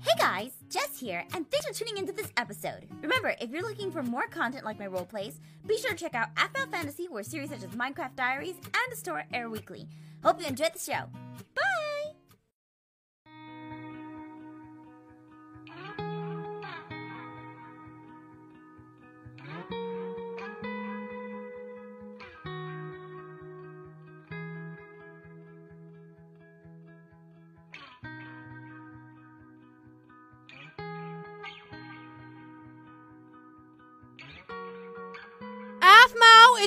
Hey guys, Jess here, and thanks for tuning into this episode. Remember, if you're looking for more content like my role plays, be sure to check out FL Fantasy, where series such as Minecraft Diaries and The Store air weekly. Hope you enjoyed the show. Bye!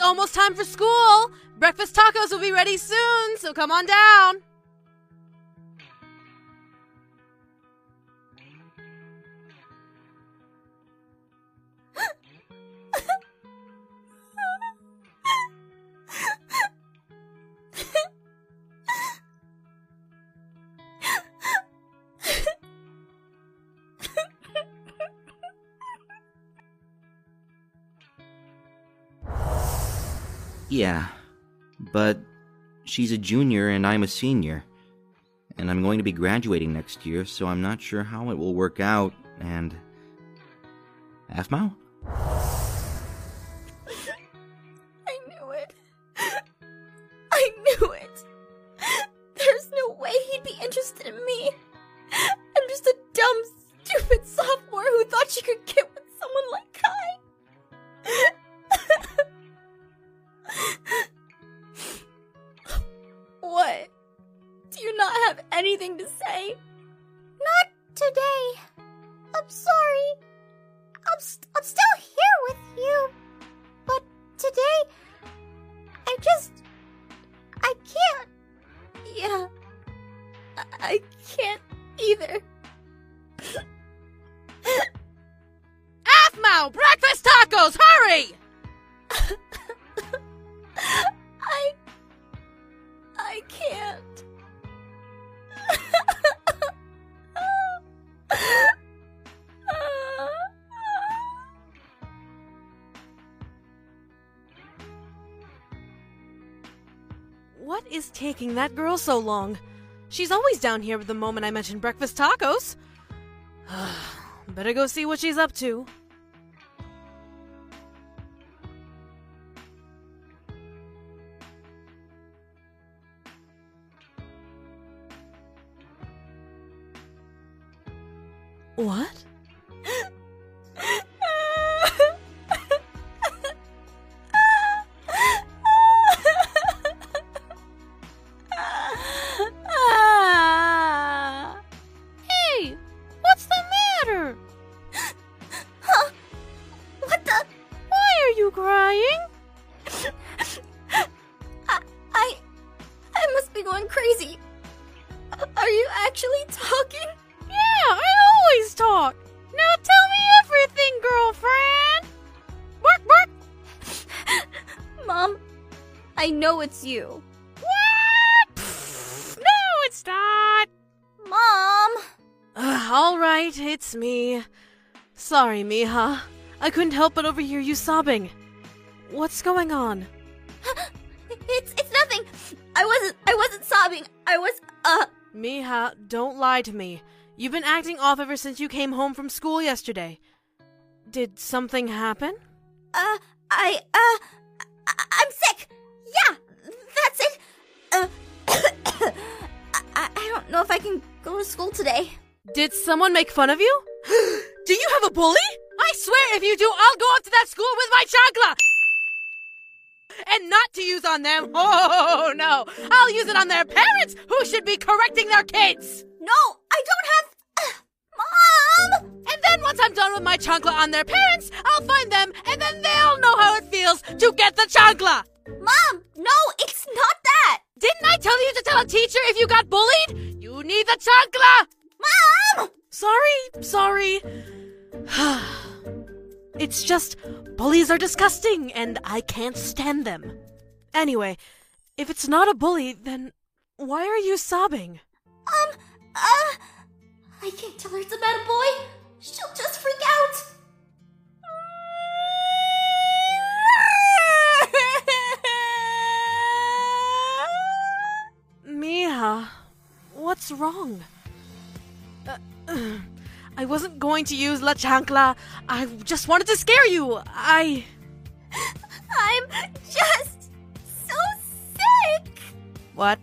It's almost time for school. Breakfast tacos will be ready soon, so come on down. Yeah, but she's a junior and I'm a senior. And I'm going to be graduating next year, so I'm not sure how it will work out, and. Aphmau? Is taking that girl so long? She's always down here the moment I mention breakfast tacos. Better go see what she's up to. You. What? No, it's not. Mom! Ugh, all right, it's me. Sorry, mija. I couldn't help but overhear you sobbing. What's going on? It's it's nothing. I wasn't I wasn't sobbing. I was uh mija, don't lie to me. You've been acting off ever since you came home from school yesterday. Did something happen? uh I uh don't know if I can go to school today. Did someone make fun of you? do you have a bully? I swear if you do, I'll go up to that school with my chancla! And not to use on them. Oh, no. I'll use it on their parents who should be correcting their kids. No, I don't have Mom! And then once I'm done with my chancla on their parents, I'll find them and then they'll know how it feels to get the chancla. Mom, no, it's not that. Didn't I tell you to tell a teacher if you got bullied? You need the chancla. Mom! Sorry, sorry. it's just bullies are disgusting and I can't stand them. Anyway, if it's not a bully, then why are you sobbing? Um, uh, I can't tell her it's about a boy. She'll just freak out. What's wrong? Uh, I wasn't going to use La Chancla. I just wanted to scare you. I. I'm just so sick. What?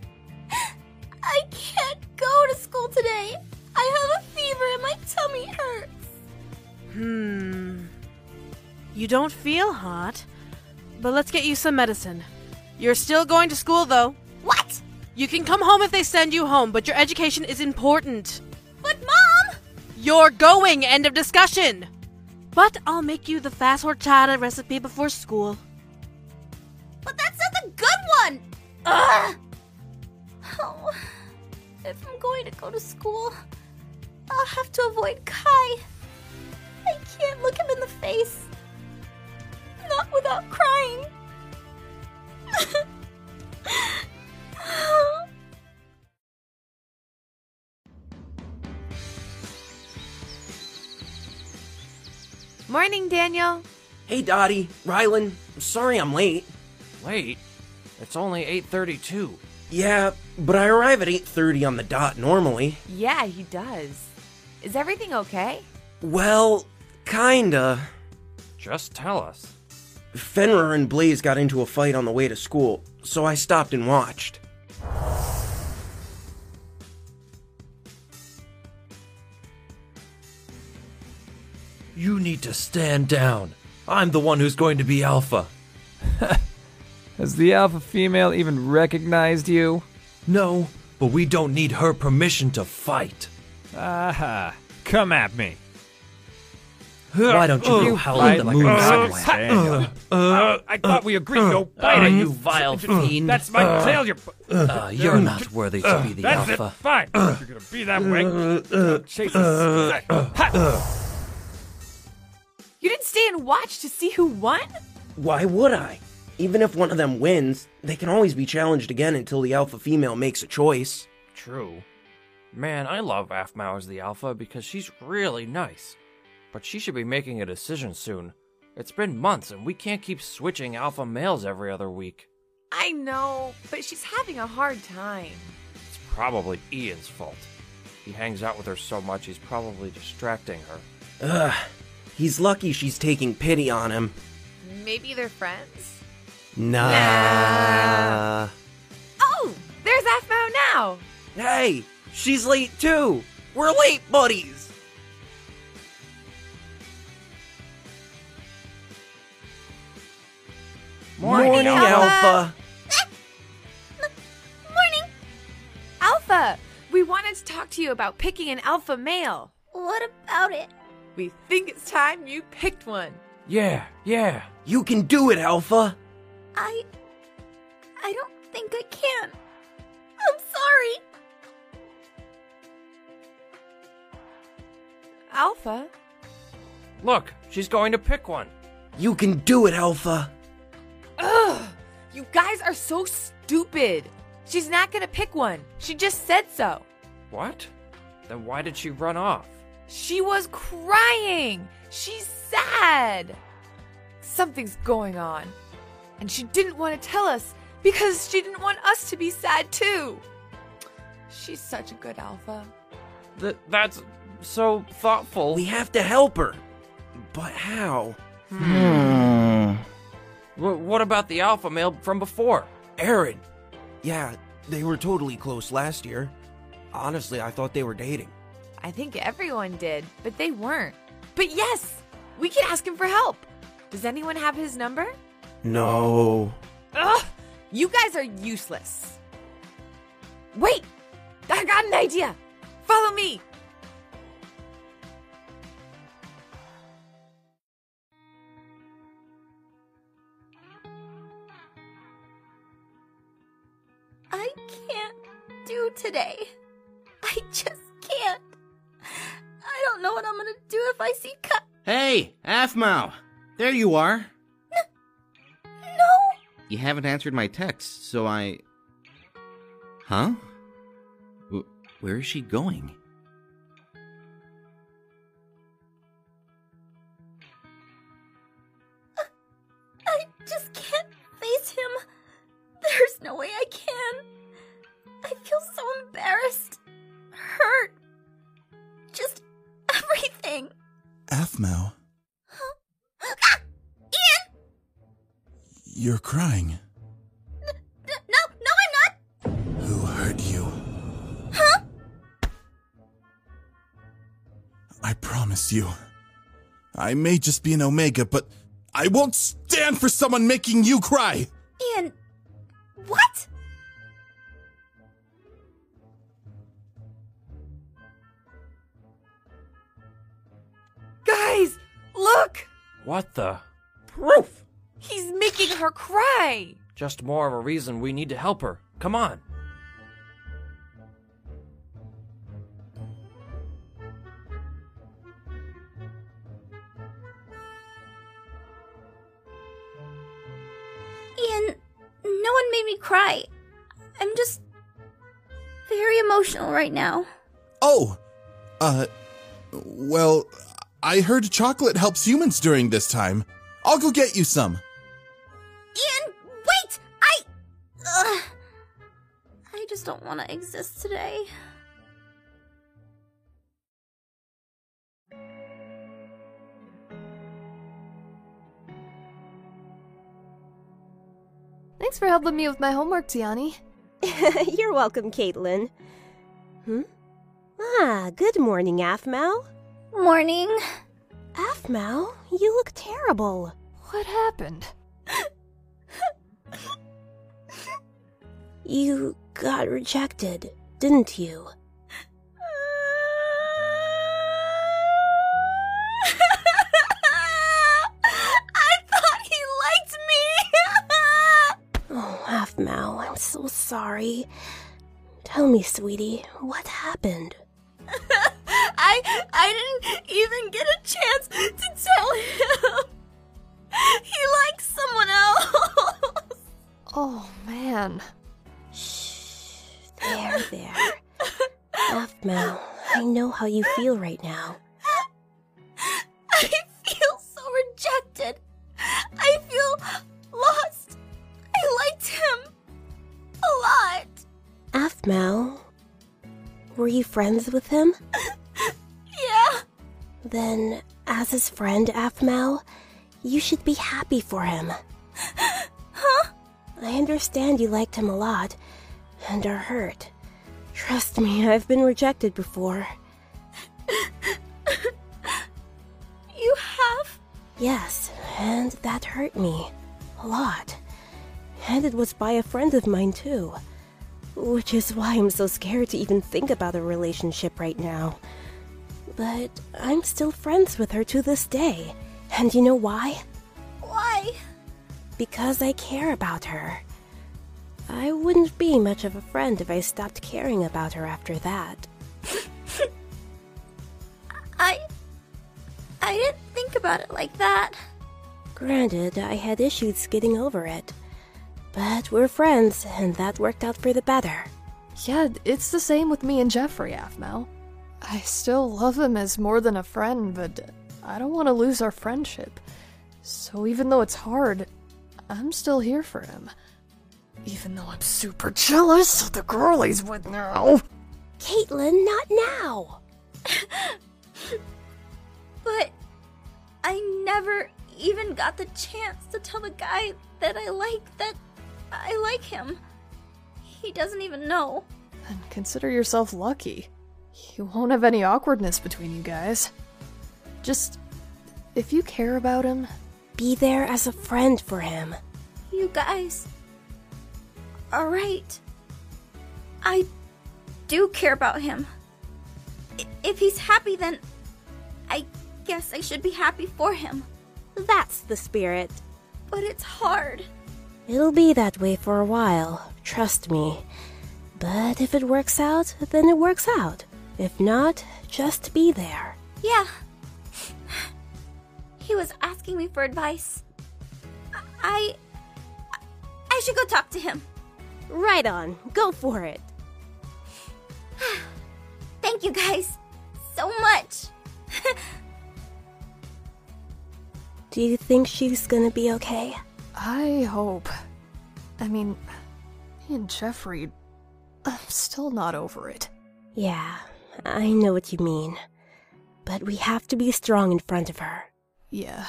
I can't go to school today. I have a fever and my tummy hurts. Hmm. You don't feel hot, but let's get you some medicine. You're still going to school, though. What? You can come home if they send you home, but your education is important. But mom! You're going, end of discussion! But I'll make you the fast horchata recipe before school. But that's not the good one! Ugh! Oh, if I'm going to go to school, I'll have to avoid Kai. I can't look him in the face. Not without crying. Morning, Daniel. Hey, Dottie, Rylan. Sorry I'm late. Late? It's only 8:32. Yeah, but I arrive at 8:30 on the dot normally. Yeah, he does. Is everything okay? Well, kinda. Just tell us. Fenrir and Blaze got into a fight on the way to school, so I stopped and watched. You need to stand down. I'm the one who's going to be alpha. Has the alpha female even recognized you? No, but we don't need her permission to fight. Aha. Come at me. Why don't you go howl at the moon somewhere? Uh, I thought we agreed no uh, biting. Uh, you vile fiend. That's my uh, tail. You're. Uh, uh, you're not worthy to be the That's alpha. it. Fine. You're gonna be that way. Chase us. Ha! You didn't stay and watch to see who won? Why would I? Even if one of them wins, they can always be challenged again until the alpha female makes a choice. True. Man, I love Aphmau as the alpha because she's really nice. But she should be making a decision soon. It's been months and we can't keep switching alpha males every other week. I know, but she's having a hard time. It's probably Ian's fault. He hangs out with her so much he's probably distracting her. Ugh. He's lucky she's taking pity on him. Maybe they're friends? Nah. Oh, there's Aphmau now. Hey, she's late too. We're late, buddies. Morning, Alpha. Morning. Alpha, we wanted to talk to you about picking an alpha male. What about it? We think it's time you picked one. Yeah, yeah. You can do it, Alpha. I. I don't think I can. I'm sorry. Alpha? Look, she's going to pick one. You can do it, Alpha. Ugh! You guys are so stupid. She's not gonna pick one. She just said so. What? Then why did she run off? She was crying. She's sad. Something's going on. And she didn't want to tell us because she didn't want us to be sad too. She's such a good alpha. Th- that's so thoughtful. We have to help her. But how? Hmm. W- what about the alpha male from before? Aaron. Yeah, they were totally close last year. Honestly, I thought they were dating. I think everyone did, but they weren't. But yes, we can ask him for help. Does anyone have his number? No. Ugh! You guys are useless. Wait! I got an idea! Follow me! I can't do today. Hey, Aphmau! There you are! No! You haven't answered my text, so I. Huh? W- where is she going? May just be an Omega, but I won't stand for someone making you cry! Ian, what? Guys, look! What the? Proof! He's making her cry! Just more of a reason we need to help her. Come on. No one made me cry. I'm just very emotional right now. Oh! Uh, well, I heard chocolate helps humans during this time. I'll go get you some. Ian, wait! I. Ugh. I just don't want to exist today. Thanks for helping me with my homework, Tiani. You're welcome, Caitlin. Hmm? Ah, good morning, Aphmau. Morning. Aphmau, you look terrible. What happened? You got rejected, didn't you? Sorry. Tell me, sweetie, what happened? I I didn't even get a chance to tell him. He likes someone else. Oh, man. Shh. There, there. Aphmau, I know how you feel right now. Aphmau, were you friends with him? Yeah. Then, as his friend, Aphmau, you should be happy for him. Huh? I understand you liked him a lot and are hurt. Trust me, I've been rejected before. You have? Yes, and that hurt me. A lot. And it was by a friend of mine, too. Which is why I'm so scared to even think about a relationship right now. But I'm still friends with her to this day. And you know why? Why? Because I care about her. I wouldn't be much of a friend if I stopped caring about her after that. I. I didn't think about it like that. Granted, I had issues getting over it. But we're friends, and that worked out for the better. Yeah, it's the same with me and Jeffrey, Aphmau. I still love him as more than a friend, but I don't want to lose our friendship. So even though it's hard, I'm still here for him. Even though I'm super jealous of the girl he's with now. Caitlin, not now! But I never even got the chance to tell the guy that I like that I like him. He doesn't even know. And consider yourself lucky. You won't have any awkwardness between you guys. Just, if you care about him, Be there as a friend for him. You guys Alright. I do care about him. I- If he's happy, then I guess I should be happy for him. That's the spirit. But it's hard. It'll be that way for a while, trust me. But if it works out, then it works out. If not, just be there. Yeah. He was asking me for advice. I. I should go talk to him. Right on. Go for it. Thank you guys so much. Do you think she's gonna be okay? I hope. I mean, me and Jeffrey, I'm still not over it. Yeah, I know what you mean. But we have to be strong in front of her. Yeah.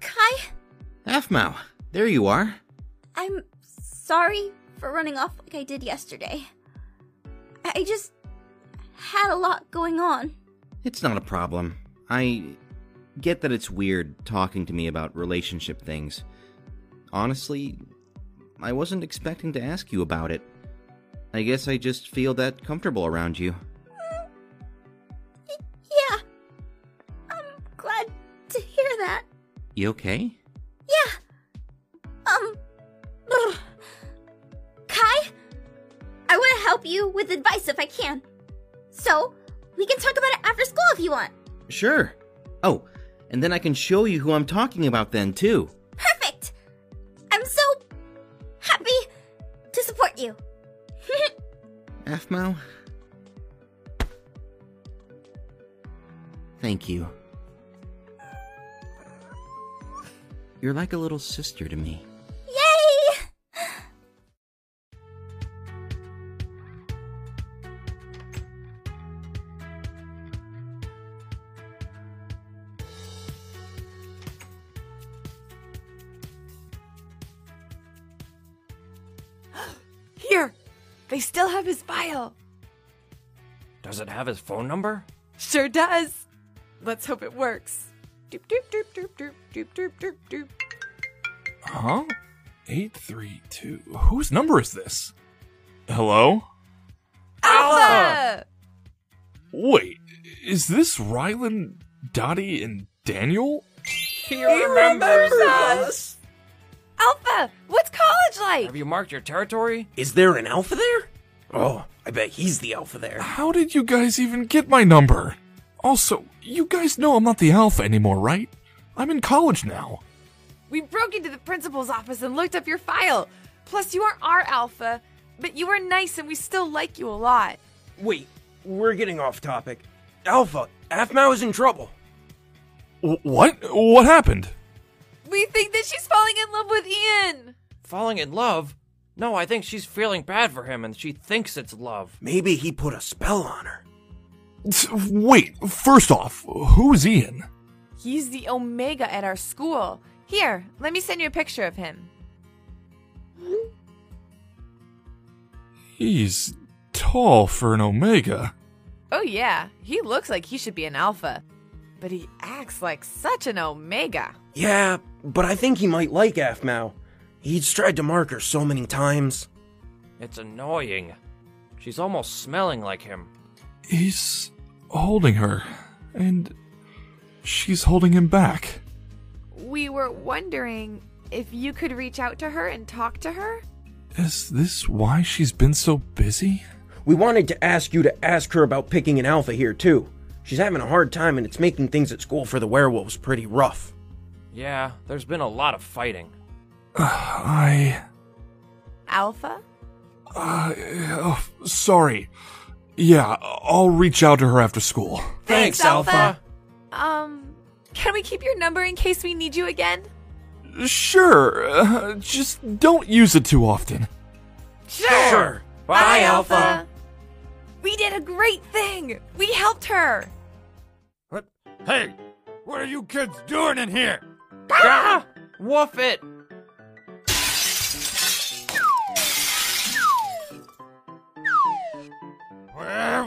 Kai, Aphmau, there you are. I'm sorry for running off like I did yesterday. I just had a lot going on. It's not a problem. I get that it's weird talking to me about relationship things. Honestly, I wasn't expecting to ask you about it. I guess I just feel that comfortable around you. Mm, yeah. I'm glad to hear that. You okay? You with advice if I can. So, we can talk about it after school if you want. Sure. Oh, and then I can show you who I'm talking about then, too. Perfect. I'm so happy to support you. Aphmau? Thank you. You're like a little sister to me. They still have his file. Does it have his phone number? Sure does. Let's hope it works. Doop doop doop doop doop doop doop doop doop. Huh? 832. Whose number is this? Hello? Alpha! Wait, is this Rylan, Dottie, and Daniel? He remembers us. Alpha, what's college like? Have you marked your territory? Is there an alpha there? Oh, I bet he's the alpha there. How did you guys even get my number? Also, you guys know I'm not the alpha anymore, right? I'm in college now. We broke into the principal's office and looked up your file. Plus, you aren't our alpha, but you were nice and we still like you a lot. Wait, we're getting off topic. Alpha, Aphmau is in trouble. W- what? What happened? We think that she's falling in love with Ian. Falling in love? No, I think she's feeling bad for him and she thinks it's love. Maybe he put a spell on her. Wait, first off, who's Ian? He's the Omega at our school. Here, let me send you a picture of him. He's tall for an Omega. Oh, yeah, he looks like he should be an Alpha, but he acts like such an Omega. Yeah, but I think he might like Aphmau. He's tried to mark her so many times. It's annoying. She's almost smelling like him. He's holding her, and she's holding him back. We were wondering if you could reach out to her and talk to her? Is this why she's been so busy? We wanted to ask you to ask her about picking an alpha here, too. She's having a hard time and it's making things at school for the werewolves pretty rough. Yeah, there's been a lot of fighting. I. Alpha? Uh, oh, sorry. Yeah, I'll reach out to her after school. Thanks, Alpha. Um, can we keep your number in case we need you again? Sure, uh, just don't use it too often. Sure. Bye, Alpha. We did a great thing. We helped her. What? Hey, what are you kids doing in here? Ah! Woof it!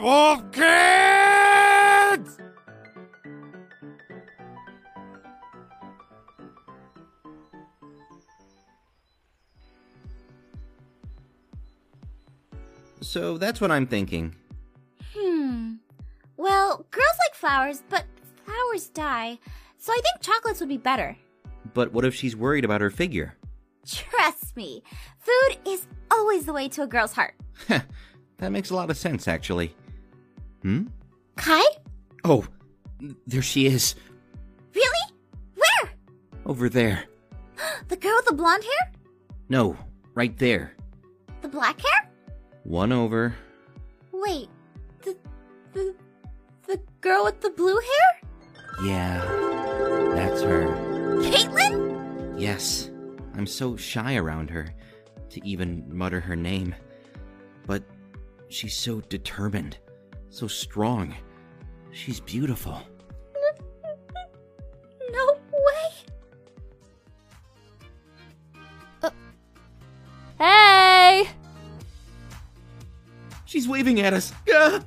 Werewolf kids! So that's what I'm thinking. Hmm. Well, girls like flowers, but flowers die. So I think chocolates would be better. But what if she's worried about her figure? Trust me, food is always the way to a girl's heart. that makes a lot of sense, actually. Hmm? Kai? Oh, there she is. Really? Where? Over there. The girl with the blonde hair? No, right there. The black hair? One over. Wait, the the the girl with the blue hair? Yeah, that's her. Caitlin? Yes, I'm so shy around her to even mutter her name. But she's so determined, so strong. She's beautiful. No way. Hey! She's waving at us. Ah!